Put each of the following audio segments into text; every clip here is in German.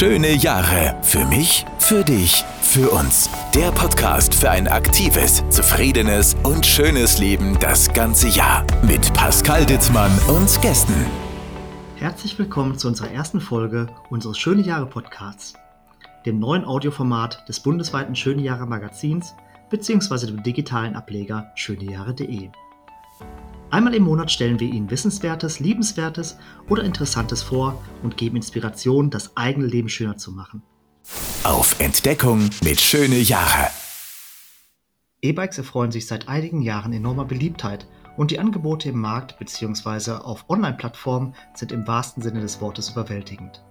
Schöne Jahre. Für mich, für dich, für uns. Der Podcast für ein aktives, zufriedenes und schönes Leben das ganze Jahr. Mit Pascal Ditzmann und Gästen. Herzlich willkommen zu unserer ersten Folge unseres Schöne Jahre Podcasts, dem neuen Audioformat des bundesweiten Schöne Jahre Magazins bzw. dem digitalen Ableger schönejahre.de. Einmal im Monat stellen wir Ihnen Wissenswertes, Liebenswertes oder Interessantes vor und geben Inspiration, das eigene Leben schöner zu machen. Auf Entdeckung mit Schöne Jahre. E-Bikes erfreuen sich seit einigen Jahren enormer Beliebtheit und die Angebote im Markt bzw. auf Online-Plattformen sind im wahrsten Sinne des Wortes überwältigend.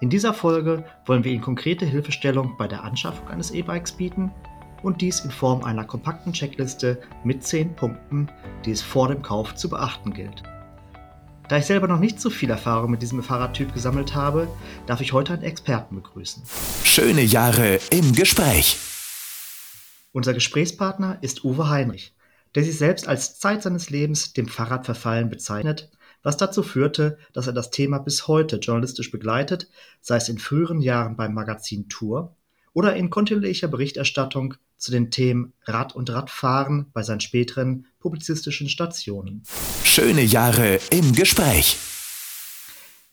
In dieser Folge wollen wir Ihnen konkrete Hilfestellung bei der Anschaffung eines E-Bikes bieten und dies in Form einer kompakten Checkliste mit 10 Punkten, die es vor dem Kauf zu beachten gilt. Da ich selber noch nicht so viel Erfahrung mit diesem Fahrradtyp gesammelt habe, darf ich heute einen Experten begrüßen. Schöne Jahre im Gespräch. Unser Gesprächspartner ist Uwe Heinrich, der sich selbst als Zeit seines Lebens dem Fahrradverfallen bezeichnet, was dazu führte, dass er das Thema bis heute journalistisch begleitet, sei es in früheren Jahren beim Magazin Tour oder in kontinuierlicher Berichterstattung zu den Themen Rad und Radfahren bei seinen späteren publizistischen Stationen. Schöne Jahre im Gespräch.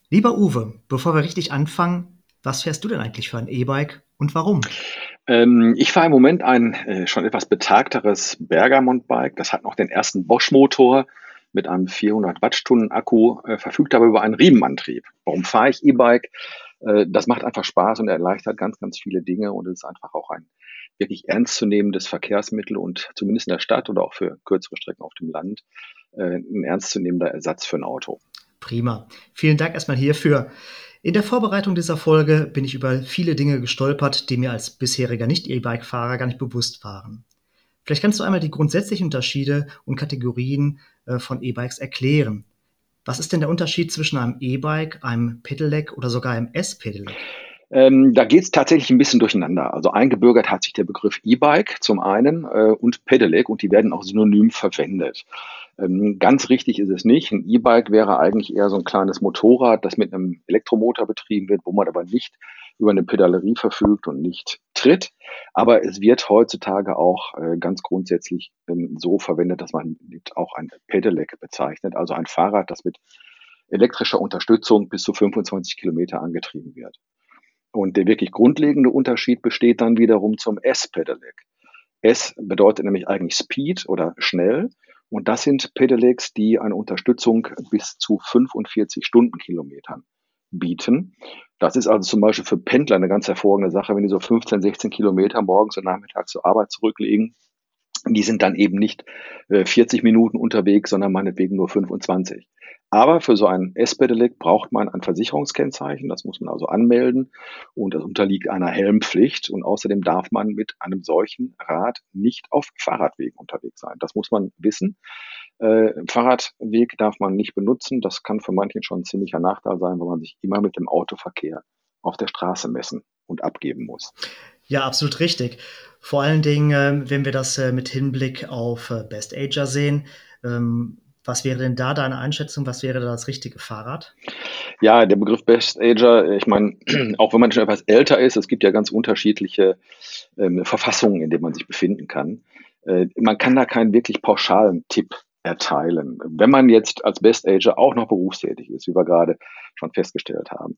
Lieber Uwe, bevor wir richtig anfangen, was fährst du denn eigentlich für ein E-Bike und warum? Ähm, ich fahre im Moment ein äh, schon etwas betagteres Bergamont-Bike. Das hat noch den ersten Bosch-Motor mit einem 400 Wattstunden Akku, äh, verfügt aber über einen Riemenantrieb. Warum fahre ich E-Bike? Äh, das macht einfach Spaß und erleichtert ganz, ganz viele Dinge und es ist einfach auch ein wirklich ernstzunehmendes Verkehrsmittel und zumindest in der Stadt oder auch für kürzere Strecken auf dem Land äh, ein ernstzunehmender Ersatz für ein Auto. Prima. Vielen Dank erstmal hierfür. In der Vorbereitung dieser Folge bin ich über viele Dinge gestolpert, die mir als bisheriger Nicht-E-Bike-Fahrer gar nicht bewusst waren. Vielleicht kannst du einmal die grundsätzlichen Unterschiede und Kategorien äh, von E-Bikes erklären. Was ist denn der Unterschied zwischen einem E-Bike, einem Pedelec oder sogar einem S-Pedelec? Ähm, da geht es tatsächlich ein bisschen durcheinander. Also eingebürgert hat sich der Begriff E-Bike zum einen äh, und Pedelec und die werden auch synonym verwendet. Ähm, ganz richtig ist es nicht. Ein E-Bike wäre eigentlich eher so ein kleines Motorrad, das mit einem Elektromotor betrieben wird, wo man aber nicht über eine Pedalerie verfügt und nicht tritt. Aber es wird heutzutage auch äh, ganz grundsätzlich ähm, so verwendet, dass man auch ein Pedelec bezeichnet, also ein Fahrrad, das mit elektrischer Unterstützung bis zu 25 Kilometer angetrieben wird. Und der wirklich grundlegende Unterschied besteht dann wiederum zum S-Pedelec. S bedeutet nämlich eigentlich Speed oder schnell. Und das sind Pedelecs, die eine Unterstützung bis zu 45 Stundenkilometern bieten. Das ist also zum Beispiel für Pendler eine ganz hervorragende Sache, wenn die so 15, 16 Kilometer morgens und nachmittags zur Arbeit zurücklegen. Die sind dann eben nicht 40 äh, Minuten unterwegs, sondern meinetwegen nur 25. Aber für so ein S-Pedelec braucht man ein Versicherungskennzeichen. Das muss man also anmelden und das unterliegt einer Helmpflicht. Und außerdem darf man mit einem solchen Rad nicht auf Fahrradwegen unterwegs sein. Das muss man wissen. Äh, Fahrradweg darf man nicht benutzen. Das kann für manchen schon ein ziemlicher Nachteil sein, weil man sich immer mit dem Autoverkehr auf der Straße messen und abgeben muss. Ja, absolut richtig. Vor allen Dingen, äh, wenn wir das äh, mit Hinblick auf äh, Best Ager sehen, ähm, was wäre denn da deine Einschätzung? Was wäre da das richtige Fahrrad? Ja, der Begriff Best Ager, ich meine, auch wenn man schon etwas älter ist, es gibt ja ganz unterschiedliche ähm, Verfassungen, in denen man sich befinden kann. Äh, man kann da keinen wirklich pauschalen Tipp erteilen. Wenn man jetzt als Best Ager auch noch berufstätig ist, wie wir gerade schon festgestellt haben,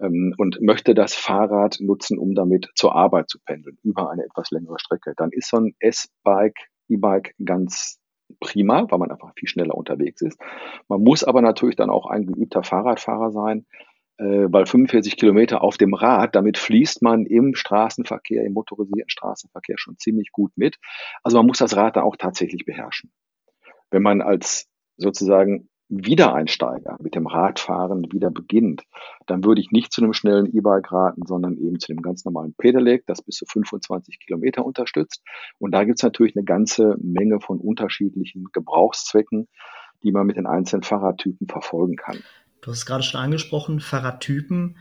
ähm, und möchte das Fahrrad nutzen, um damit zur Arbeit zu pendeln, über eine etwas längere Strecke, dann ist so ein S-Bike, E-Bike ganz prima, weil man einfach viel schneller unterwegs ist. Man muss aber natürlich dann auch ein geübter Fahrradfahrer sein, äh, weil 45 Kilometer auf dem Rad, damit fließt man im Straßenverkehr, im motorisierten Straßenverkehr schon ziemlich gut mit. Also man muss das Rad dann auch tatsächlich beherrschen. Wenn man als sozusagen Wiedereinsteiger mit dem Radfahren wieder beginnt, dann würde ich nicht zu einem schnellen E-Bike raten, sondern eben zu dem ganz normalen Pedelec, das bis zu 25 Kilometer unterstützt. Und da gibt es natürlich eine ganze Menge von unterschiedlichen Gebrauchszwecken, die man mit den einzelnen Fahrradtypen verfolgen kann. Du hast es gerade schon angesprochen, Fahrradtypen.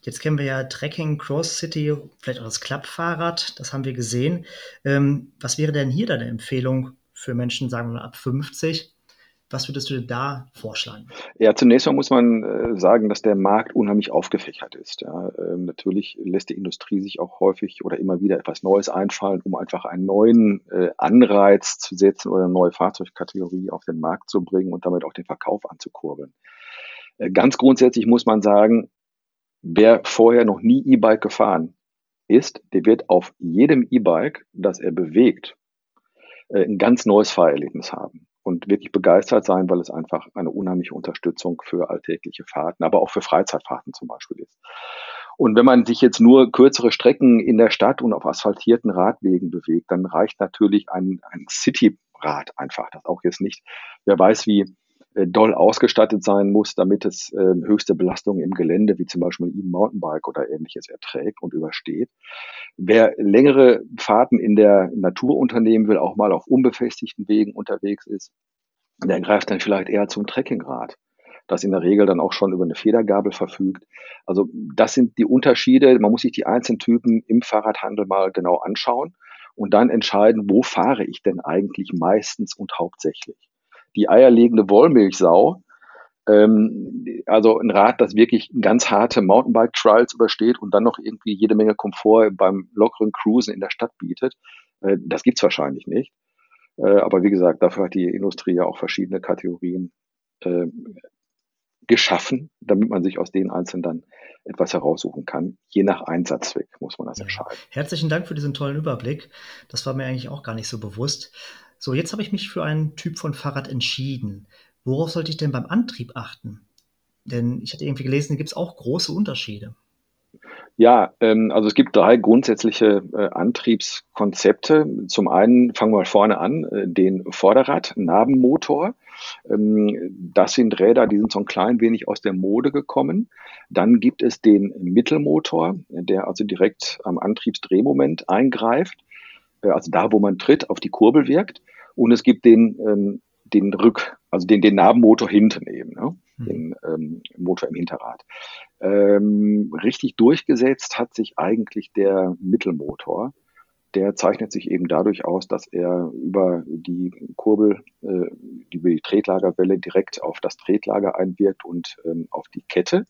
Jetzt kennen wir ja Trekking, Cross City, vielleicht auch das Klappfahrrad, das haben wir gesehen. Ähm, was wäre denn hier deine Empfehlung für Menschen, sagen wir mal ab 50? Was würdest du denn da vorschlagen? Ja, zunächst mal muss man äh, sagen, dass der Markt unheimlich aufgefächert ist. Ja. Ähm, natürlich lässt die Industrie sich auch häufig oder immer wieder etwas Neues einfallen, um einfach einen neuen äh, Anreiz zu setzen oder eine neue Fahrzeugkategorie auf den Markt zu bringen und damit auch den Verkauf anzukurbeln. Äh, ganz grundsätzlich muss man sagen, wer vorher noch nie E-Bike gefahren ist, der wird auf jedem E-Bike, das er bewegt, ein ganz neues Fahrerlebnis haben und wirklich begeistert sein, weil es einfach eine unheimliche Unterstützung für alltägliche Fahrten, aber auch für Freizeitfahrten zum Beispiel ist. Und wenn man sich jetzt nur kürzere Strecken in der Stadt und auf asphaltierten Radwegen bewegt, dann reicht natürlich ein, ein City-Rad einfach. Das auch jetzt nicht, wer weiß, wie doll ausgestattet sein muss, damit es äh, höchste Belastungen im Gelände, wie zum Beispiel ein E-Mountainbike oder ähnliches, erträgt und übersteht. Wer längere Fahrten in der Natur unternehmen will, auch mal auf unbefestigten Wegen unterwegs ist, der greift dann vielleicht eher zum Trekkingrad das in der Regel dann auch schon über eine Federgabel verfügt. Also das sind die Unterschiede. Man muss sich die einzelnen Typen im Fahrradhandel mal genau anschauen und dann entscheiden, wo fahre ich denn eigentlich meistens und hauptsächlich die eierlegende Wollmilchsau. Ähm, also ein Rad, das wirklich ganz harte Mountainbike-Trials übersteht und dann noch irgendwie jede Menge Komfort beim lockeren Cruisen in der Stadt bietet. Äh, das gibt's wahrscheinlich nicht. Äh, aber wie gesagt, dafür hat die Industrie ja auch verschiedene Kategorien äh, geschaffen, damit man sich aus den einzelnen dann etwas heraussuchen kann. Je nach Einsatzzweck muss man das entscheiden. Herzlichen Dank für diesen tollen Überblick. Das war mir eigentlich auch gar nicht so bewusst. So, jetzt habe ich mich für einen Typ von Fahrrad entschieden. Worauf sollte ich denn beim Antrieb achten? Denn ich hatte irgendwie gelesen, da gibt es auch große Unterschiede. Ja, ähm, also es gibt drei grundsätzliche äh, Antriebskonzepte. Zum einen fangen wir vorne an, äh, den Vorderrad-Nabenmotor. Ähm, das sind Räder, die sind so ein klein wenig aus der Mode gekommen. Dann gibt es den Mittelmotor, der also direkt am Antriebsdrehmoment eingreift. Äh, also da, wo man tritt, auf die Kurbel wirkt. Und es gibt den, ähm, den Rück, also den, den Nabenmotor hinten eben, ne? Mhm. den ähm, Motor im Hinterrad. Ähm, richtig durchgesetzt hat sich eigentlich der Mittelmotor. Der zeichnet sich eben dadurch aus, dass er über die Kurbel, äh, über die Tretlagerwelle direkt auf das Tretlager einwirkt und ähm, auf die Kette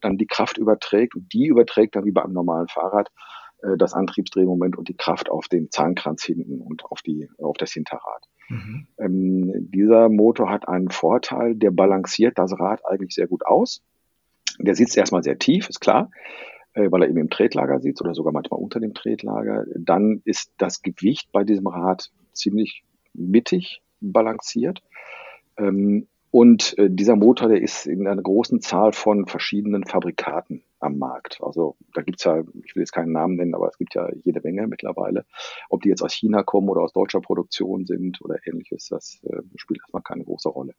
dann die Kraft überträgt und die überträgt dann wie bei einem normalen Fahrrad das Antriebsdrehmoment und die Kraft auf den Zahnkranz hinten und auf, die, auf das Hinterrad. Mhm. Ähm, dieser Motor hat einen Vorteil, der balanciert das Rad eigentlich sehr gut aus. Der sitzt erstmal sehr tief, ist klar, äh, weil er eben im Tretlager sitzt oder sogar manchmal unter dem Tretlager. Dann ist das Gewicht bei diesem Rad ziemlich mittig balanciert. Ähm, und äh, dieser Motor, der ist in einer großen Zahl von verschiedenen Fabrikaten am Markt. Also da gibt's ja, ich will jetzt keinen Namen nennen, aber es gibt ja jede Menge mittlerweile. Ob die jetzt aus China kommen oder aus deutscher Produktion sind oder ähnliches, das äh, spielt erstmal keine große Rolle.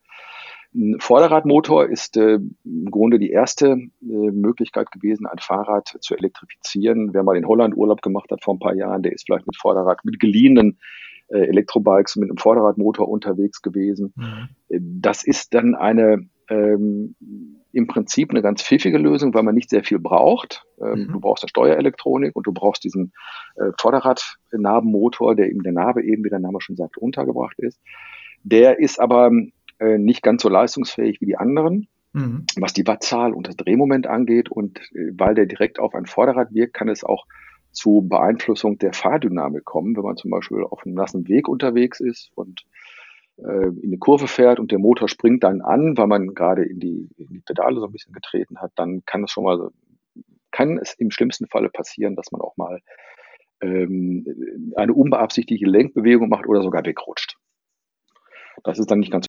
Ein Vorderradmotor ist äh, im Grunde die erste äh, Möglichkeit gewesen, ein Fahrrad zu elektrifizieren. Wer mal in Holland Urlaub gemacht hat vor ein paar Jahren, der ist vielleicht mit Vorderrad, mit geliehenen äh, Elektrobikes mit einem Vorderradmotor unterwegs gewesen. Mhm. Äh, das ist dann eine ähm, im Prinzip eine ganz pfiffige Lösung, weil man nicht sehr viel braucht. Ähm, mhm. Du brauchst eine Steuerelektronik und du brauchst diesen äh, Vorderradnabenmotor, der eben der Narbe eben, wie der Name schon sagt, untergebracht ist. Der ist aber äh, nicht ganz so leistungsfähig wie die anderen, mhm. was die Wattzahl und das Drehmoment angeht. Und äh, weil der direkt auf ein Vorderrad wirkt, kann es auch zu Beeinflussung der Fahrdynamik kommen, wenn man zum Beispiel auf einem nassen Weg unterwegs ist und äh, in eine Kurve fährt und der Motor springt dann an, weil man gerade in die, in die Pedale so ein bisschen getreten hat, dann kann es schon mal, kann es im schlimmsten Falle passieren, dass man auch mal ähm, eine unbeabsichtigte Lenkbewegung macht oder sogar wegrutscht. Das ist dann nicht ganz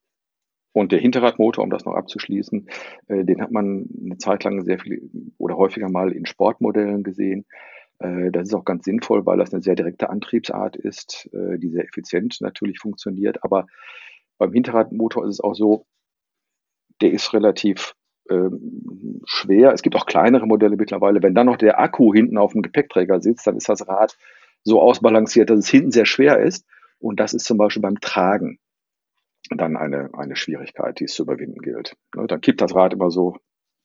und der Hinterradmotor, um das noch abzuschließen, äh, den hat man eine Zeit lang sehr viel oder häufiger mal in Sportmodellen gesehen. Äh, das ist auch ganz sinnvoll, weil das eine sehr direkte Antriebsart ist, äh, die sehr effizient natürlich funktioniert. Aber beim Hinterradmotor ist es auch so, der ist relativ ähm, schwer. Es gibt auch kleinere Modelle mittlerweile. Wenn dann noch der Akku hinten auf dem Gepäckträger sitzt, dann ist das Rad so ausbalanciert, dass es hinten sehr schwer ist. Und das ist zum Beispiel beim Tragen dann eine, eine Schwierigkeit, die es zu überwinden gilt. Ne, dann kippt das Rad immer so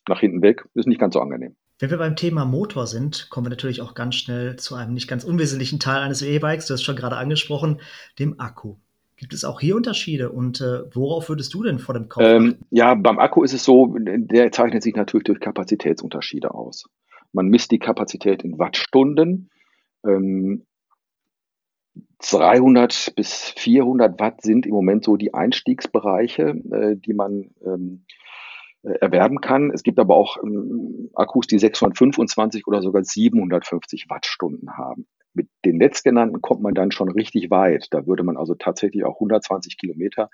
nach hinten weg. Ist nicht ganz so angenehm. Wenn wir beim Thema Motor sind, kommen wir natürlich auch ganz schnell zu einem nicht ganz unwesentlichen Teil eines E-Bikes. Du hast schon gerade angesprochen, dem Akku. Gibt es auch hier Unterschiede und äh, worauf würdest du denn vor dem Kauf? Ähm, ja, beim Akku ist es so, der zeichnet sich natürlich durch Kapazitätsunterschiede aus. Man misst die Kapazität in Wattstunden. Ähm, 200 bis 400 Watt sind im Moment so die Einstiegsbereiche, äh, die man ähm, äh, erwerben kann. Es gibt aber auch ähm, Akkus, die 625 oder sogar 750 Wattstunden haben. Mit den letztgenannten kommt man dann schon richtig weit. Da würde man also tatsächlich auch 120 Kilometer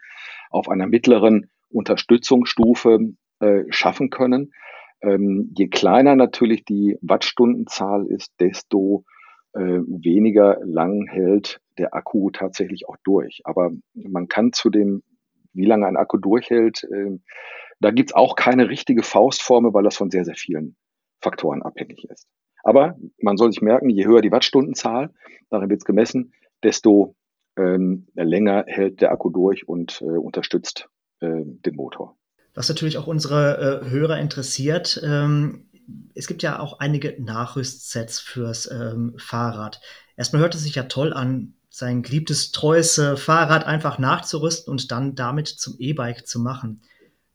auf einer mittleren Unterstützungsstufe äh, schaffen können. Ähm, je kleiner natürlich die Wattstundenzahl ist, desto äh, weniger lang hält der Akku tatsächlich auch durch. Aber man kann zu dem, wie lange ein Akku durchhält, äh, da gibt's auch keine richtige Faustformel, weil das von sehr, sehr vielen Faktoren abhängig ist. Aber man soll sich merken, je höher die Wattstundenzahl, darin wird's gemessen, desto ähm, länger hält der Akku durch und äh, unterstützt äh, den Motor. Was natürlich auch unsere äh, Hörer interessiert, ähm, es gibt ja auch einige Nachrüstsets fürs ähm, Fahrrad. Erstmal hört es sich ja toll an, sein geliebtes, treues äh, Fahrrad einfach nachzurüsten und dann damit zum E-Bike zu machen.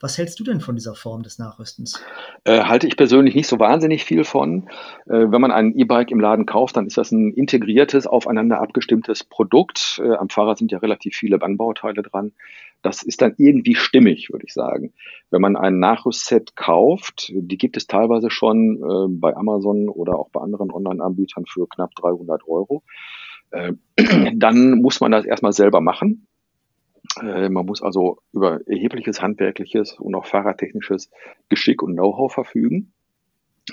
Was hältst du denn von dieser Form des Nachrüstens? Äh, halte ich persönlich nicht so wahnsinnig viel von. Äh, wenn man ein E-Bike im Laden kauft, dann ist das ein integriertes, aufeinander abgestimmtes Produkt. Äh, am Fahrrad sind ja relativ viele Anbauteile dran. Das ist dann irgendwie stimmig, würde ich sagen. Wenn man ein Nachrüstset kauft, die gibt es teilweise schon äh, bei Amazon oder auch bei anderen Online-Anbietern für knapp 300 Euro. Äh, dann muss man das erstmal selber machen. Äh, man muss also über erhebliches handwerkliches und auch fahrradtechnisches Geschick und Know-how verfügen.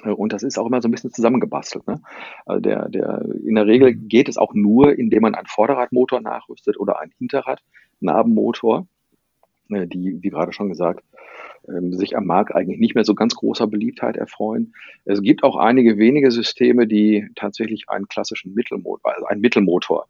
Äh, und das ist auch immer so ein bisschen zusammengebastelt. Ne? Also der, der, in der Regel mhm. geht es auch nur, indem man einen Vorderradmotor nachrüstet oder einen Hinterradnabenmotor, äh, die, wie gerade schon gesagt, ähm, sich am Markt eigentlich nicht mehr so ganz großer Beliebtheit erfreuen. Es gibt auch einige wenige Systeme, die tatsächlich einen klassischen Mittelmotor, also einen Mittelmotor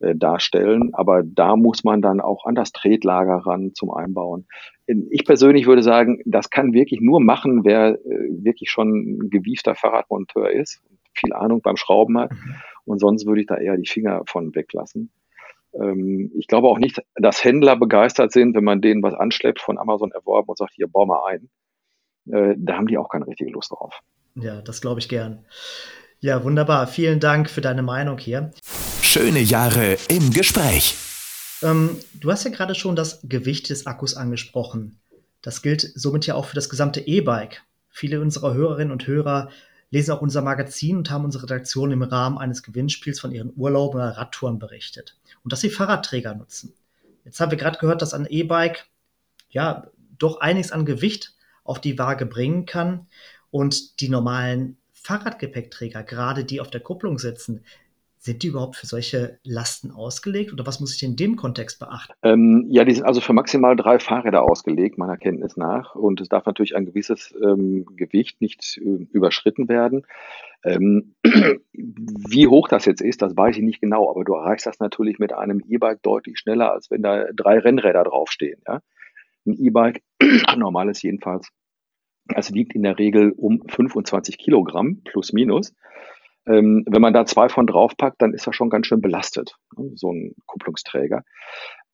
äh, darstellen. Aber da muss man dann auch an das Tretlager ran zum Einbauen. Ich persönlich würde sagen, das kann wirklich nur machen, wer äh, wirklich schon ein gewiefter Fahrradmonteur ist, viel Ahnung beim Schrauben hat. Mhm. Und sonst würde ich da eher die Finger von weglassen. Ähm, ich glaube auch nicht, dass Händler begeistert sind, wenn man denen was anschleppt, von Amazon erworben und sagt, hier, bau mal ein. Äh, da haben die auch keine richtige Lust drauf. Ja, das glaube ich gern. Ja, wunderbar. Vielen Dank für deine Meinung hier. Schöne Jahre im Gespräch. Ähm, du hast ja gerade schon das Gewicht des Akkus angesprochen. Das gilt somit ja auch für das gesamte E-Bike. Viele unserer Hörerinnen und Hörer lesen auch unser Magazin und haben unsere Redaktion im Rahmen eines Gewinnspiels von ihren Urlauben oder Radtouren berichtet. Und dass sie Fahrradträger nutzen. Jetzt haben wir gerade gehört, dass ein E-Bike ja doch einiges an Gewicht auf die Waage bringen kann und die normalen Fahrradgepäckträger, gerade die auf der Kupplung sitzen, sind die überhaupt für solche Lasten ausgelegt oder was muss ich in dem Kontext beachten? Ähm, ja, die sind also für maximal drei Fahrräder ausgelegt, meiner Kenntnis nach. Und es darf natürlich ein gewisses ähm, Gewicht nicht äh, überschritten werden. Ähm, wie hoch das jetzt ist, das weiß ich nicht genau, aber du erreichst das natürlich mit einem E-Bike deutlich schneller, als wenn da drei Rennräder draufstehen. Ja? Ein E-Bike, normales jedenfalls, es wiegt in der Regel um 25 Kilogramm plus minus. Ähm, wenn man da zwei von draufpackt, dann ist er schon ganz schön belastet, ne, so ein Kupplungsträger.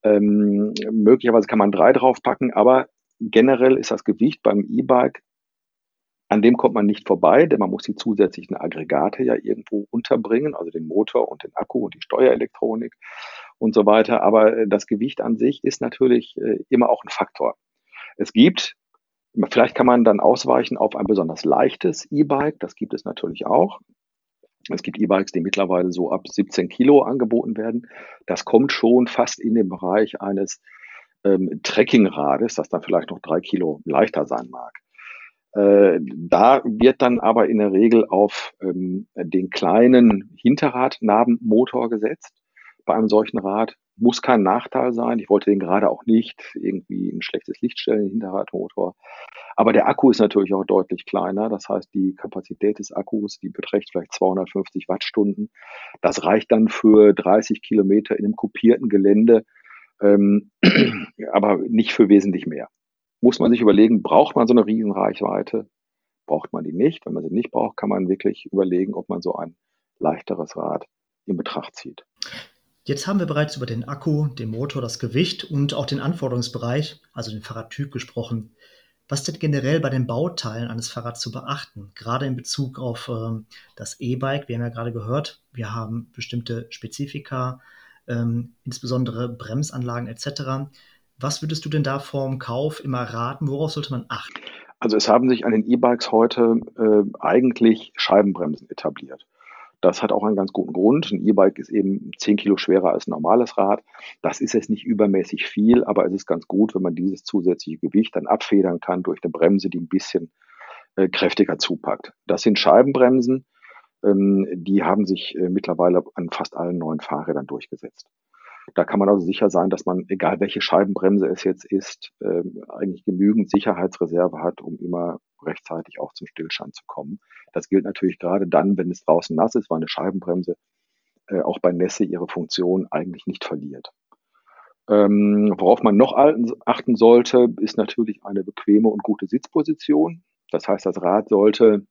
Ähm, möglicherweise kann man drei draufpacken, aber generell ist das Gewicht beim E-Bike, an dem kommt man nicht vorbei, denn man muss die zusätzlichen Aggregate ja irgendwo unterbringen, also den Motor und den Akku und die Steuerelektronik und so weiter. Aber äh, das Gewicht an sich ist natürlich äh, immer auch ein Faktor. Es gibt Vielleicht kann man dann ausweichen auf ein besonders leichtes E-Bike. Das gibt es natürlich auch. Es gibt E-Bikes, die mittlerweile so ab 17 Kilo angeboten werden. Das kommt schon fast in den Bereich eines ähm, Trekkingrades, das dann vielleicht noch drei Kilo leichter sein mag. Äh, da wird dann aber in der Regel auf ähm, den kleinen Hinterradnabenmotor gesetzt bei einem solchen Rad. Muss kein Nachteil sein. Ich wollte den gerade auch nicht irgendwie ein schlechtes Licht stellen, Hinterradmotor. Aber der Akku ist natürlich auch deutlich kleiner. Das heißt, die Kapazität des Akkus, die beträgt vielleicht 250 Wattstunden. Das reicht dann für 30 Kilometer in einem kopierten Gelände, ähm, aber nicht für wesentlich mehr. Muss man sich überlegen, braucht man so eine Riesenreichweite? Braucht man die nicht? Wenn man sie nicht braucht, kann man wirklich überlegen, ob man so ein leichteres Rad in Betracht zieht. Jetzt haben wir bereits über den Akku, den Motor, das Gewicht und auch den Anforderungsbereich, also den Fahrradtyp gesprochen. Was denn generell bei den Bauteilen eines Fahrrads zu beachten, gerade in Bezug auf ähm, das E-Bike? Wir haben ja gerade gehört, wir haben bestimmte Spezifika, ähm, insbesondere Bremsanlagen etc. Was würdest du denn da vorm Kauf immer raten? Worauf sollte man achten? Also es haben sich an den E-Bikes heute äh, eigentlich Scheibenbremsen etabliert. Das hat auch einen ganz guten Grund. Ein E-Bike ist eben 10 Kilo schwerer als ein normales Rad. Das ist jetzt nicht übermäßig viel, aber es ist ganz gut, wenn man dieses zusätzliche Gewicht dann abfedern kann durch eine Bremse, die ein bisschen äh, kräftiger zupackt. Das sind Scheibenbremsen. Ähm, die haben sich äh, mittlerweile an fast allen neuen Fahrrädern durchgesetzt. Da kann man also sicher sein, dass man, egal welche Scheibenbremse es jetzt ist, äh, eigentlich genügend Sicherheitsreserve hat, um immer rechtzeitig auch zum Stillstand zu kommen. Das gilt natürlich gerade dann, wenn es draußen nass ist, weil eine Scheibenbremse äh, auch bei Nässe ihre Funktion eigentlich nicht verliert. Ähm, worauf man noch achten sollte, ist natürlich eine bequeme und gute Sitzposition. Das heißt, das Rad sollte,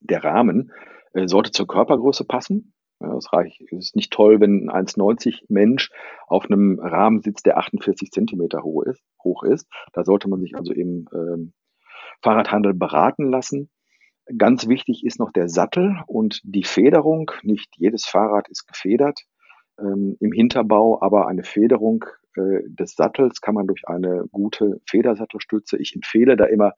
der Rahmen äh, sollte zur Körpergröße passen. Ja, es, reicht, es ist nicht toll, wenn ein 1,90 Mensch auf einem Rahmen sitzt, der 48 Zentimeter hoch ist. Hoch ist. Da sollte man sich also im ähm, Fahrradhandel beraten lassen. Ganz wichtig ist noch der Sattel und die Federung. Nicht jedes Fahrrad ist gefedert ähm, im Hinterbau, aber eine Federung äh, des Sattels kann man durch eine gute Federsattelstütze. Ich empfehle da immer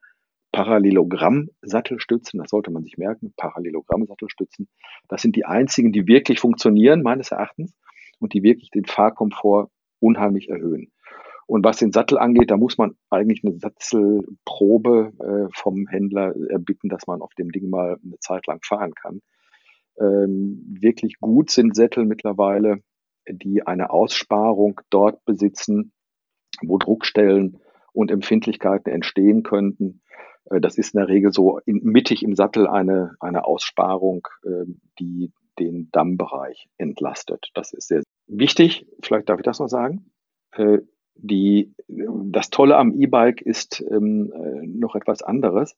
Parallelogramm-Sattelstützen, das sollte man sich merken, Parallelogramm-Sattelstützen. Das sind die einzigen, die wirklich funktionieren, meines Erachtens, und die wirklich den Fahrkomfort unheimlich erhöhen. Und was den Sattel angeht, da muss man eigentlich eine Sattelprobe äh, vom Händler erbitten, dass man auf dem Ding mal eine Zeit lang fahren kann. Ähm, wirklich gut sind Sättel mittlerweile, die eine Aussparung dort besitzen, wo Druckstellen und Empfindlichkeiten entstehen könnten, das ist in der Regel so in, mittig im Sattel eine, eine Aussparung, äh, die den Dammbereich entlastet. Das ist sehr wichtig. Vielleicht darf ich das noch sagen. Äh, die, das Tolle am E-Bike ist ähm, noch etwas anderes.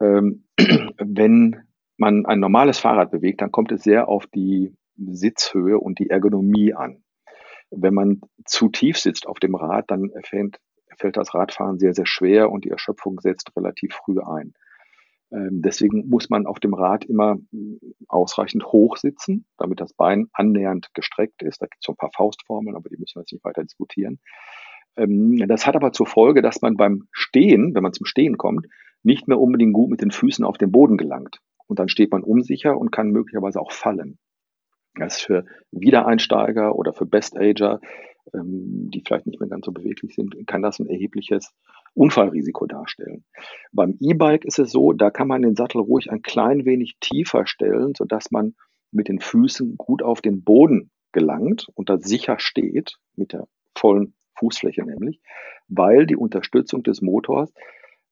Ähm, wenn man ein normales Fahrrad bewegt, dann kommt es sehr auf die Sitzhöhe und die Ergonomie an. Wenn man zu tief sitzt auf dem Rad, dann fällt das Radfahren sehr, sehr schwer und die Erschöpfung setzt relativ früh ein. Ähm, deswegen muss man auf dem Rad immer mm, ausreichend hoch sitzen, damit das Bein annähernd gestreckt ist. Da gibt es so ein paar Faustformeln, aber die müssen wir jetzt nicht weiter diskutieren. Ähm, das hat aber zur Folge, dass man beim Stehen, wenn man zum Stehen kommt, nicht mehr unbedingt gut mit den Füßen auf den Boden gelangt. Und dann steht man unsicher und kann möglicherweise auch fallen. Das ist für Wiedereinsteiger oder für Best-Ager die vielleicht nicht mehr ganz so beweglich sind, kann das ein erhebliches Unfallrisiko darstellen. Beim E-Bike ist es so, da kann man den Sattel ruhig ein klein wenig tiefer stellen, sodass man mit den Füßen gut auf den Boden gelangt und da sicher steht, mit der vollen Fußfläche nämlich, weil die Unterstützung des Motors,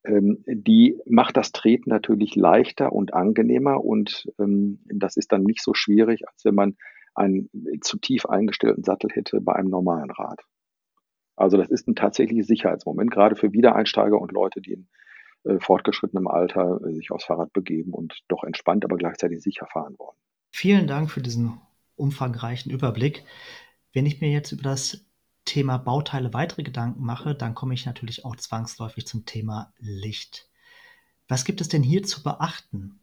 ähm, die macht das Treten natürlich leichter und angenehmer und ähm, das ist dann nicht so schwierig, als wenn man einen zu tief eingestellten Sattel hätte bei einem normalen Rad. Also das ist ein tatsächliches Sicherheitsmoment, gerade für Wiedereinsteiger und Leute, die in äh, fortgeschrittenem Alter äh, sich aufs Fahrrad begeben und doch entspannt, aber gleichzeitig sicher fahren wollen. Vielen Dank für diesen umfangreichen Überblick. Wenn ich mir jetzt über das Thema Bauteile weitere Gedanken mache, dann komme ich natürlich auch zwangsläufig zum Thema Licht. Was gibt es denn hier zu beachten?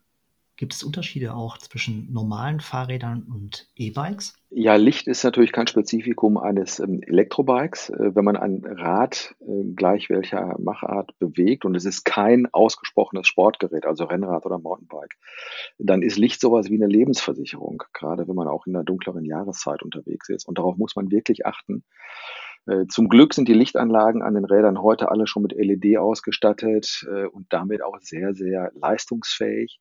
Gibt es Unterschiede auch zwischen normalen Fahrrädern und E-Bikes? Ja, Licht ist natürlich kein Spezifikum eines ähm, Elektrobikes. Äh, wenn man ein Rad äh, gleich welcher Machart bewegt und es ist kein ausgesprochenes Sportgerät, also Rennrad oder Mountainbike, dann ist Licht sowas wie eine Lebensversicherung, gerade wenn man auch in der dunkleren Jahreszeit unterwegs ist. Und darauf muss man wirklich achten. Äh, zum Glück sind die Lichtanlagen an den Rädern heute alle schon mit LED ausgestattet und damit auch sehr, sehr leistungsfähig.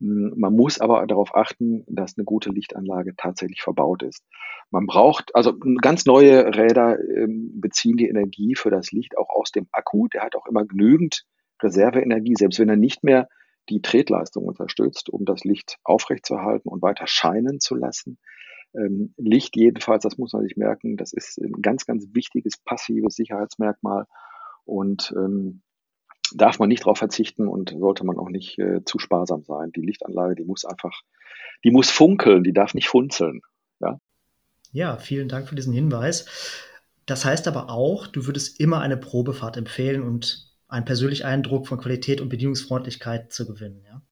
Hm, man muss aber darauf achten, dass eine gute Lichtanlage tatsächlich verbaut ist. Man braucht, also ganz neue Räder ähm, beziehen die Energie für das Licht auch aus dem Akku. Der hat auch immer genügend Reserveenergie, selbst wenn er nicht mehr die Tretleistung unterstützt, um das Licht aufrechtzuerhalten und weiter scheinen zu lassen. Ähm, Licht jedenfalls, das muss man sich merken, das ist ein ganz, ganz wichtiges passives Sicherheitsmerkmal. Und ähm, darf man nicht darauf verzichten und sollte man auch nicht äh, zu sparsam sein. Die Lichtanlage, die muss einfach, die muss funkeln, die darf nicht funzeln. Ja, Ja, vielen Dank für diesen Hinweis. Das heißt aber auch, du würdest immer eine Probefahrt empfehlen und einen persönlichen Eindruck von Qualität und Bedienungsfreundlichkeit zu gewinnen, ja?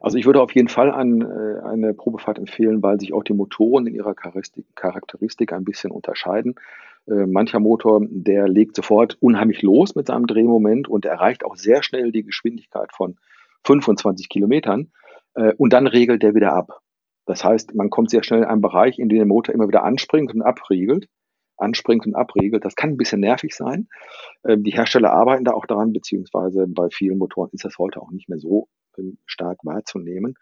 Also ich würde auf jeden Fall an, äh, eine Probefahrt empfehlen, weil sich auch die Motoren in ihrer Charakteristik ein bisschen unterscheiden. Äh, mancher Motor, der legt sofort unheimlich los mit seinem Drehmoment und erreicht auch sehr schnell die Geschwindigkeit von 25 Kilometern äh, und dann regelt der wieder ab. Das heißt, man kommt sehr schnell in einen Bereich, in dem der Motor immer wieder anspringt und abriegelt anspringt und abriegelt. Das kann ein bisschen nervig sein. Ähm, die Hersteller arbeiten da auch daran, beziehungsweise bei vielen Motoren ist das heute auch nicht mehr so ähm, stark wahrzunehmen.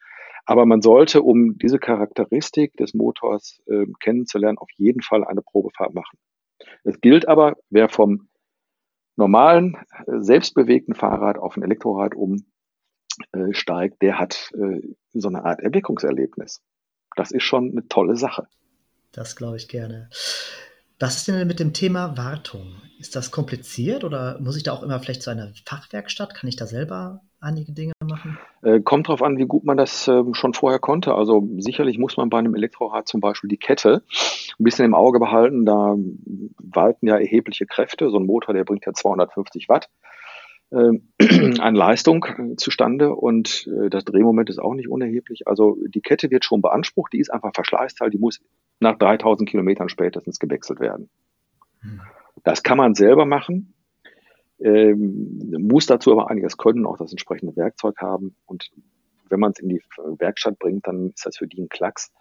Aber man sollte, um diese Charakteristik des Motors äh, kennenzulernen, auf jeden Fall eine Probefahrt machen. Gilt aber, wer vom normalen, äh, selbstbewegten Fahrrad auf ein Elektrorad umsteigt, äh, der hat äh, so eine Art Erblickungserlebnis. Das ist schon eine tolle Sache. Das glaube ich gerne. Was ist denn mit dem Thema Wartung? Ist das kompliziert oder muss ich da auch immer vielleicht zu einer Fachwerkstatt? Kann ich da selber einige Dinge machen? Äh, kommt darauf an, wie gut man das äh, schon vorher konnte. Also sicherlich muss man bei einem Elektrorad zum Beispiel die Kette ein bisschen im Auge behalten. Da walten ja erhebliche Kräfte. So ein Motor, der bringt ja 250 Watt äh, an Leistung äh, zustande und äh, das Drehmoment ist auch nicht unerheblich. Also die Kette wird schon beansprucht, die ist einfach Verschleißteil, die muss nach 3000 Kilometern spätestens gewechselt werden. Hm. Das kann man selber machen, ähm, muss dazu aber einiges können, auch das entsprechende Werkzeug haben. Und wenn man es in die Werkstatt bringt, dann ist das für die ein Klacks.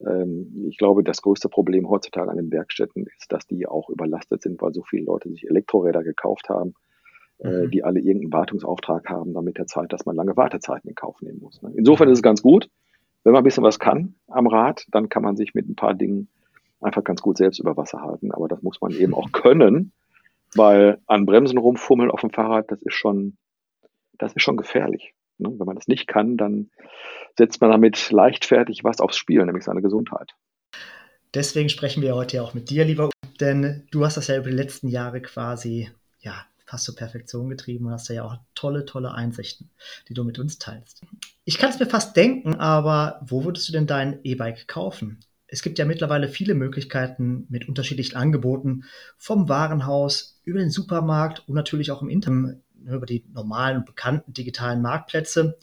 Ähm, ich glaube, das größte Problem heutzutage an den Werkstätten ist, dass die auch überlastet sind, weil so viele Leute sich Elektroräder gekauft haben, äh, mhm. die alle irgendeinen Wartungsauftrag haben, damit der Zeit, dass man lange Wartezeiten in Kauf nehmen muss. Ne? Insofern ist es ganz gut, wenn man ein bisschen was kann am Rad, dann kann man sich mit ein paar Dingen einfach ganz gut selbst über Wasser halten. Aber das muss man eben auch können, weil an Bremsen rumfummeln auf dem Fahrrad, das ist schon, das ist schon gefährlich. Ne? Wenn man das nicht kann, dann setzt man damit leichtfertig was aufs Spiel, nämlich seine Gesundheit. Deswegen sprechen wir heute ja auch mit dir, lieber, denn du hast das ja über die letzten Jahre quasi ja, fast zur Perfektion getrieben und hast ja auch tolle, tolle Einsichten, die du mit uns teilst. Ich kann es mir fast denken, aber wo würdest du denn dein E-Bike kaufen? Es gibt ja mittlerweile viele Möglichkeiten mit unterschiedlichen Angeboten, vom Warenhaus über den Supermarkt und natürlich auch im Internet, über die normalen und bekannten digitalen Marktplätze.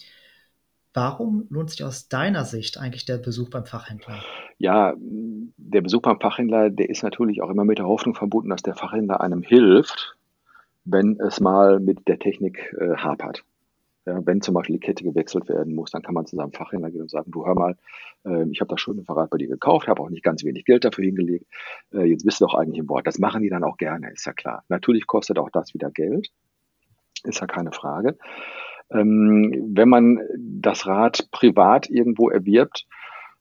Warum lohnt sich aus deiner Sicht eigentlich der Besuch beim Fachhändler? Ja, der Besuch beim Fachhändler, der ist natürlich auch immer mit der Hoffnung verbunden, dass der Fachhändler einem hilft, wenn es mal mit der Technik äh, hapert. Wenn zum Beispiel die Kette gewechselt werden muss, dann kann man zu seinem Fachhändler gehen und sagen, du hör mal, äh, ich habe das schöne Fahrrad bei dir gekauft, habe auch nicht ganz wenig Geld dafür hingelegt, äh, jetzt bist du doch eigentlich im Bord. Das machen die dann auch gerne, ist ja klar. Natürlich kostet auch das wieder Geld, ist ja keine Frage. Ähm, wenn man das Rad privat irgendwo erwirbt,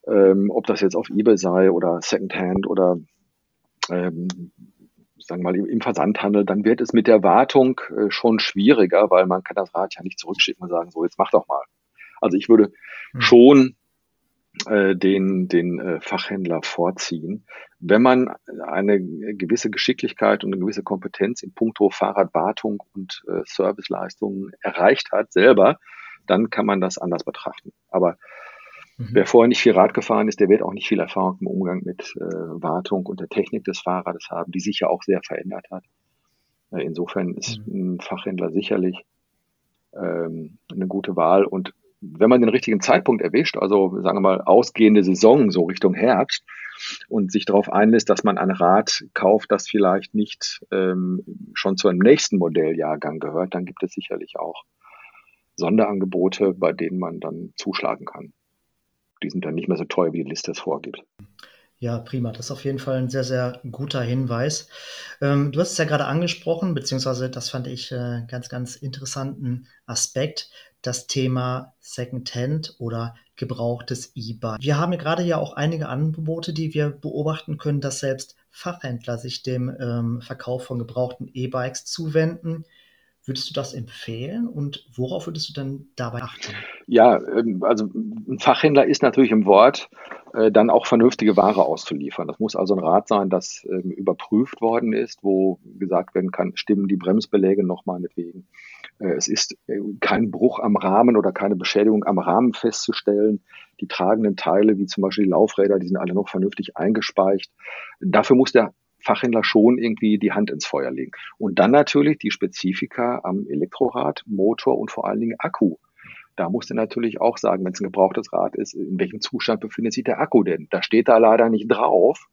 ähm, ob das jetzt auf eBay sei oder Secondhand oder ähm, sagen wir mal, im Versandhandel, dann wird es mit der Wartung äh, schon schwieriger, weil man kann das Rad ja nicht zurückschicken und sagen, so, jetzt mach doch mal. Also ich würde mhm. schon äh, den, den äh, Fachhändler vorziehen. Wenn man eine gewisse Geschicklichkeit und eine gewisse Kompetenz in puncto Fahrradwartung und äh, Serviceleistungen erreicht hat, selber, dann kann man das anders betrachten. Aber Mhm. Wer vorher nicht viel Rad gefahren ist, der wird auch nicht viel Erfahrung im Umgang mit äh, Wartung und der Technik des Fahrrades haben, die sich ja auch sehr verändert hat. Äh, insofern ist mhm. ein Fachhändler sicherlich ähm, eine gute Wahl. Und wenn man den richtigen Zeitpunkt erwischt, also sagen wir mal ausgehende Saison, so Richtung Herbst, und sich darauf einlässt, dass man ein Rad kauft, das vielleicht nicht ähm, schon zu einem nächsten Modelljahrgang gehört, dann gibt es sicherlich auch Sonderangebote, bei denen man dann zuschlagen kann die sind dann nicht mehr so teuer, wie die Liste es vorgibt. Ja, prima. Das ist auf jeden Fall ein sehr, sehr guter Hinweis. Ähm, du hast es ja gerade angesprochen, beziehungsweise das fand ich äh, ganz, ganz interessanten Aspekt, das Thema Secondhand oder gebrauchtes E-Bike. Wir haben ja gerade ja auch einige Angebote, die wir beobachten können, dass selbst Fachhändler sich dem ähm, Verkauf von gebrauchten E-Bikes zuwenden. Würdest du das empfehlen und worauf würdest du dann dabei achten? Ja, ähm, also ein Fachhändler ist natürlich im Wort, äh, dann auch vernünftige Ware auszuliefern. Das muss also ein Rad sein, das ähm, überprüft worden ist, wo gesagt werden kann, stimmen die Bremsbeläge noch meinetwegen, Äh, es ist äh, kein Bruch am Rahmen oder keine Beschädigung am Rahmen festzustellen. Die tragenden Teile, wie zum Beispiel die Laufräder, die sind alle noch vernünftig eingespeicht. Dafür muss der Fachhändler schon irgendwie die Hand ins Feuer legen. Und dann natürlich die Spezifika am Elektrorad, Motor und vor allen Dingen Akku. Da muss er natürlich auch sagen, wenn es ein gebrauchtes Rad ist, in welchem Zustand befindet sich der Akku denn? Da steht da leider nicht drauf.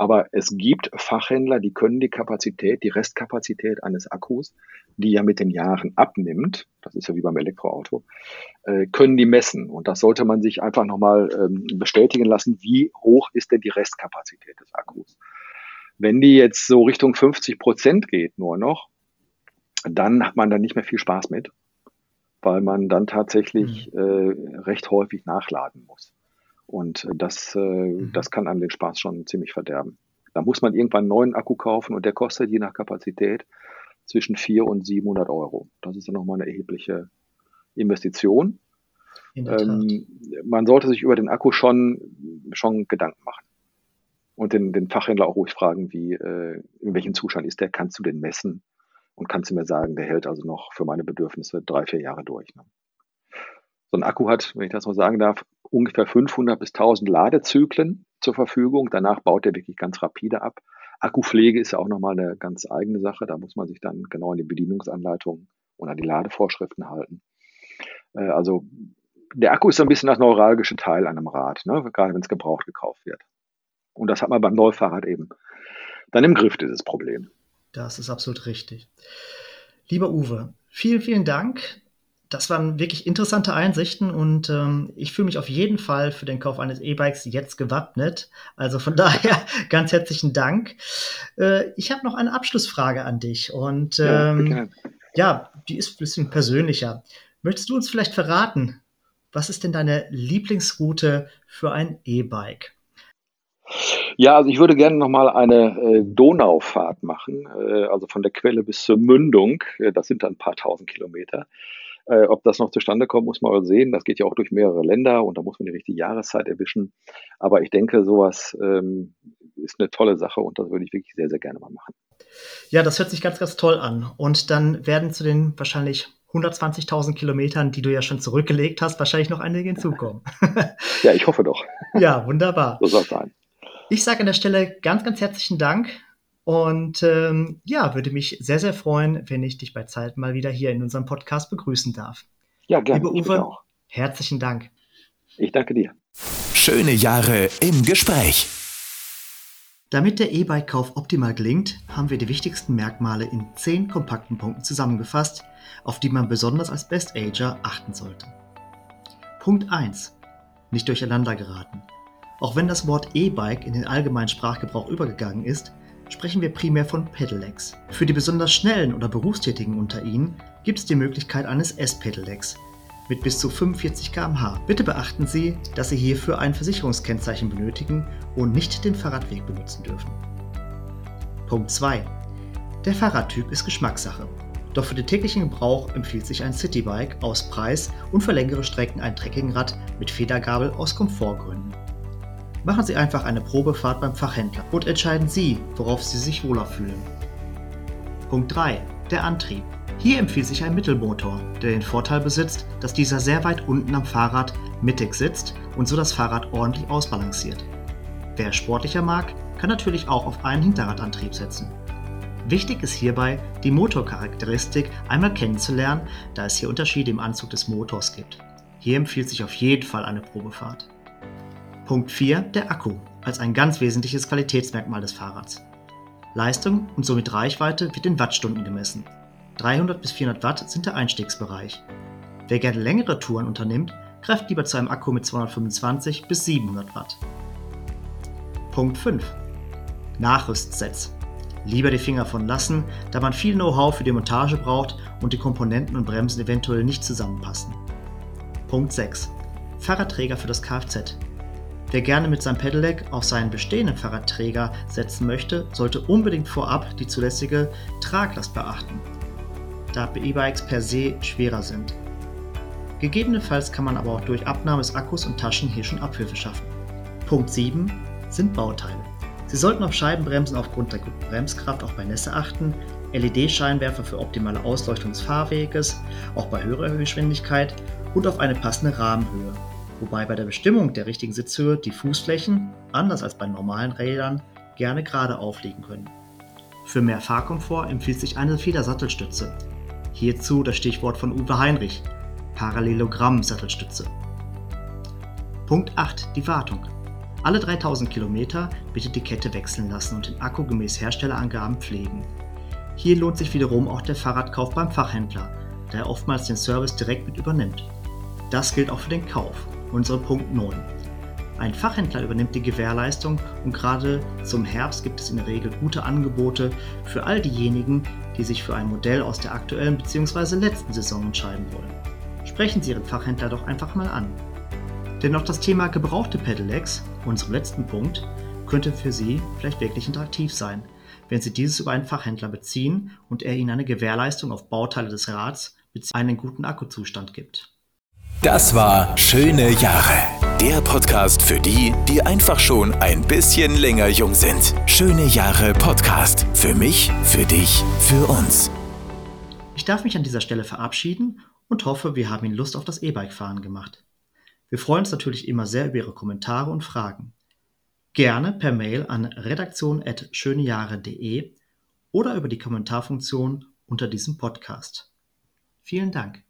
Aber es gibt Fachhändler, die können die Kapazität, die Restkapazität eines Akkus, die ja mit den Jahren abnimmt, das ist ja wie beim Elektroauto, äh, können die messen. Und das sollte man sich einfach nochmal ähm, bestätigen lassen, wie hoch ist denn die Restkapazität des Akkus. Wenn die jetzt so Richtung 50 Prozent geht nur noch, dann hat man da nicht mehr viel Spaß mit, weil man dann tatsächlich mhm. äh, recht häufig nachladen muss. Und das, äh, mhm. das kann einem den Spaß schon ziemlich verderben. Da muss man irgendwann einen neuen Akku kaufen und der kostet je nach Kapazität zwischen 400 und 700 Euro. Das ist dann nochmal eine erhebliche Investition. Ähm, man sollte sich über den Akku schon, schon Gedanken machen. Und den, den Fachhändler auch ruhig fragen, wie, äh, in welchem Zustand ist der, kannst du den messen? Und kannst du mir sagen, der hält also noch für meine Bedürfnisse drei, vier Jahre durch. Ne? So ein Akku hat, wenn ich das mal sagen darf, ungefähr 500 bis 1000 Ladezyklen zur Verfügung. Danach baut er wirklich ganz rapide ab. Akkupflege ist ja auch nochmal eine ganz eigene Sache. Da muss man sich dann genau an die Bedienungsanleitungen und an die Ladevorschriften halten. Äh, also der Akku ist so ein bisschen das neuralgische Teil an einem Rad, ne? gerade wenn es gebraucht gekauft wird. Und das hat man beim Neufahrrad eben dann im Griff, dieses Problem. Das ist absolut richtig. Lieber Uwe, vielen, vielen Dank das waren wirklich interessante Einsichten und ähm, ich fühle mich auf jeden Fall für den Kauf eines E-Bikes jetzt gewappnet. Also von daher ganz herzlichen Dank. Äh, ich habe noch eine Abschlussfrage an dich und ähm, ja, ja, die ist ein bisschen persönlicher. Möchtest du uns vielleicht verraten, was ist denn deine Lieblingsroute für ein E-Bike? Ja, also ich würde gerne nochmal eine äh, Donaufahrt machen, äh, also von der Quelle bis zur Mündung. Äh, das sind dann ein paar tausend Kilometer. Äh, ob das noch zustande kommt, muss man mal sehen. Das geht ja auch durch mehrere Länder und da muss man die richtige Jahreszeit erwischen. Aber ich denke, sowas ähm, ist eine tolle Sache und das würde ich wirklich sehr, sehr gerne mal machen. Ja, das hört sich ganz, ganz toll an. Und dann werden zu den wahrscheinlich 120.000 Kilometern, die du ja schon zurückgelegt hast, wahrscheinlich noch einige hinzukommen. ja, ich hoffe doch. Ja, wunderbar. So soll es sein. Ich sage an der Stelle ganz, ganz herzlichen Dank und ähm, ja, würde mich sehr, sehr freuen, wenn ich dich bei Zeit mal wieder hier in unserem Podcast begrüßen darf. Ja, gerne. Liebe Uwe, auch. herzlichen Dank. Ich danke dir. Schöne Jahre im Gespräch. Damit der E-Bike-Kauf optimal gelingt, haben wir die wichtigsten Merkmale in zehn kompakten Punkten zusammengefasst, auf die man besonders als Best-Ager achten sollte. Punkt 1. Nicht durcheinander geraten. Auch wenn das Wort E-Bike in den allgemeinen Sprachgebrauch übergegangen ist, sprechen wir primär von Pedelecs. Für die besonders schnellen oder Berufstätigen unter Ihnen gibt es die Möglichkeit eines S-Pedelecs mit bis zu 45 km/h. Bitte beachten Sie, dass Sie hierfür ein Versicherungskennzeichen benötigen und nicht den Fahrradweg benutzen dürfen. Punkt 2. Der Fahrradtyp ist Geschmackssache. Doch für den täglichen Gebrauch empfiehlt sich ein Citybike aus Preis und für längere Strecken ein Trekkingrad mit Federgabel aus Komfortgründen. Machen Sie einfach eine Probefahrt beim Fachhändler und entscheiden Sie, worauf Sie sich wohler fühlen. Punkt 3. Der Antrieb. Hier empfiehlt sich ein Mittelmotor, der den Vorteil besitzt, dass dieser sehr weit unten am Fahrrad mittig sitzt und so das Fahrrad ordentlich ausbalanciert. Wer sportlicher mag, kann natürlich auch auf einen Hinterradantrieb setzen. Wichtig ist hierbei, die Motorcharakteristik einmal kennenzulernen, da es hier Unterschiede im Anzug des Motors gibt. Hier empfiehlt sich auf jeden Fall eine Probefahrt. Punkt 4. Der Akku als ein ganz wesentliches Qualitätsmerkmal des Fahrrads. Leistung und somit Reichweite wird in Wattstunden gemessen. 300 bis 400 Watt sind der Einstiegsbereich. Wer gerne längere Touren unternimmt, greift lieber zu einem Akku mit 225 bis 700 Watt. Punkt 5. Nachrüstsets. Lieber die Finger von lassen, da man viel Know-how für die Montage braucht und die Komponenten und Bremsen eventuell nicht zusammenpassen. Punkt 6. Fahrradträger für das Kfz. Wer gerne mit seinem Pedelec auf seinen bestehenden Fahrradträger setzen möchte, sollte unbedingt vorab die zulässige Traglast beachten, da E-Bikes per se schwerer sind. Gegebenenfalls kann man aber auch durch Abnahme des Akkus und Taschen hier schon Abhilfe schaffen. Punkt 7 sind Bauteile. Sie sollten auf Scheibenbremsen aufgrund der guten Bremskraft auch bei Nässe achten, LED-Scheinwerfer für optimale Ausleuchtung des Fahrweges, auch bei höherer Geschwindigkeit und auf eine passende Rahmenhöhe. Wobei bei der Bestimmung der richtigen Sitzhöhe die Fußflächen, anders als bei normalen Rädern, gerne gerade aufliegen können. Für mehr Fahrkomfort empfiehlt sich eine Federsattelstütze. Hierzu das Stichwort von Uwe Heinrich, Parallelogramm-Sattelstütze. Punkt 8. Die Wartung. Alle 3000 Kilometer bitte die Kette wechseln lassen und den Akku gemäß Herstellerangaben pflegen. Hier lohnt sich wiederum auch der Fahrradkauf beim Fachhändler, da er oftmals den Service direkt mit übernimmt. Das gilt auch für den Kauf, unsere Punkt 9. Ein Fachhändler übernimmt die Gewährleistung und gerade zum Herbst gibt es in der Regel gute Angebote für all diejenigen, die sich für ein Modell aus der aktuellen bzw. letzten Saison entscheiden wollen. Sprechen Sie Ihren Fachhändler doch einfach mal an. Denn auch das Thema gebrauchte Pedelecs, unserem letzten Punkt, könnte für Sie vielleicht wirklich interaktiv sein, wenn Sie dieses über einen Fachhändler beziehen und er Ihnen eine Gewährleistung auf Bauteile des Rads bzw. einen guten Akkuzustand gibt. Das war Schöne Jahre. Der Podcast für die, die einfach schon ein bisschen länger jung sind. Schöne Jahre Podcast. Für mich, für dich, für uns. Ich darf mich an dieser Stelle verabschieden und hoffe, wir haben Ihnen Lust auf das E-Bike-Fahren gemacht. Wir freuen uns natürlich immer sehr über Ihre Kommentare und Fragen. Gerne per Mail an redaktion.schönejahre.de oder über die Kommentarfunktion unter diesem Podcast. Vielen Dank.